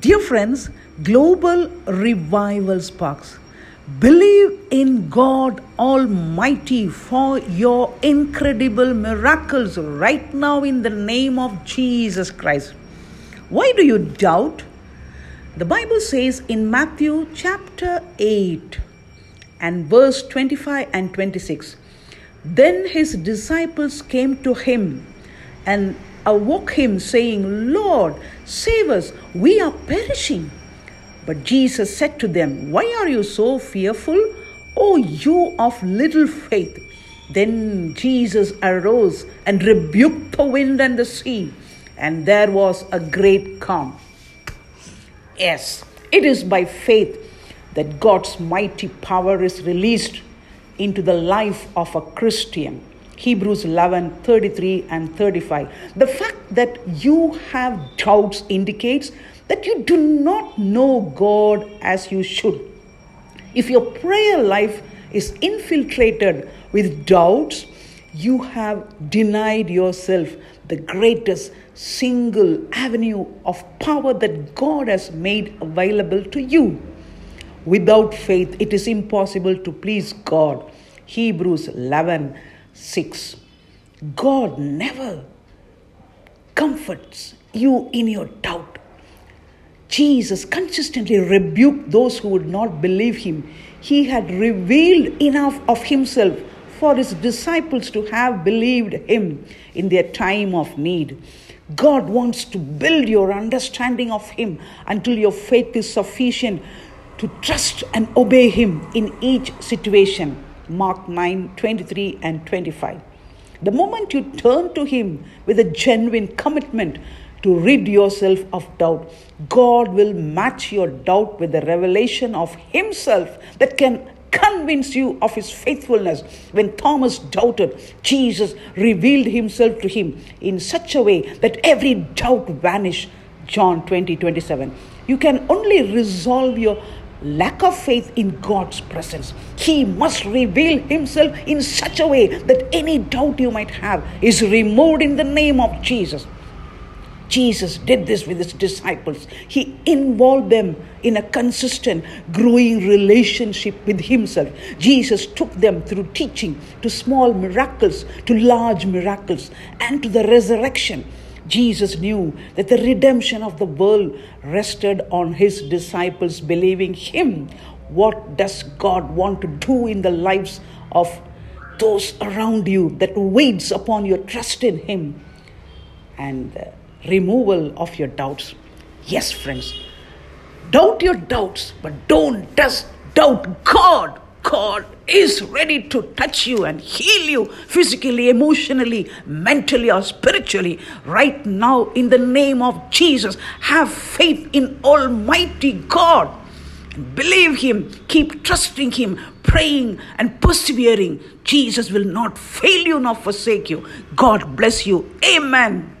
Dear friends, global revival sparks. Believe in God Almighty for your incredible miracles right now in the name of Jesus Christ. Why do you doubt? The Bible says in Matthew chapter 8 and verse 25 and 26 Then his disciples came to him and awoke him, saying, Lord, save us, we are perishing. But Jesus said to them, Why are you so fearful, O you of little faith? Then Jesus arose and rebuked the wind and the sea, and there was a great calm. Yes, it is by faith that God's mighty power is released into the life of a Christian. Hebrews 11 33 and 35. The fact that you have doubts indicates that you do not know God as you should. If your prayer life is infiltrated with doubts, you have denied yourself the greatest single avenue of power that God has made available to you. Without faith, it is impossible to please God. Hebrews 11 6. God never comforts you in your doubt. Jesus consistently rebuked those who would not believe him. He had revealed enough of himself for his disciples to have believed him in their time of need. God wants to build your understanding of him until your faith is sufficient to trust and obey him in each situation. Mark 9 23 and 25. The moment you turn to him with a genuine commitment to rid yourself of doubt. God will match your doubt with the revelation of Himself that can convince you of His faithfulness. When Thomas doubted, Jesus revealed Himself to him in such a way that every doubt vanished. John 20 27. You can only resolve your lack of faith in God's presence. He must reveal Himself in such a way that any doubt you might have is removed in the name of Jesus. Jesus did this with his disciples. He involved them in a consistent, growing relationship with himself. Jesus took them through teaching to small miracles, to large miracles, and to the resurrection. Jesus knew that the redemption of the world rested on his disciples believing him. What does God want to do in the lives of those around you that waits upon your trust in him? And removal of your doubts. Yes, friends, doubt your doubts, but don't just doubt God. God is ready to touch you and heal you physically, emotionally, mentally, or spiritually right now in the name of Jesus. Have faith in Almighty God. Believe Him, keep trusting Him, praying and persevering. Jesus will not fail you nor forsake you. God bless you. Amen.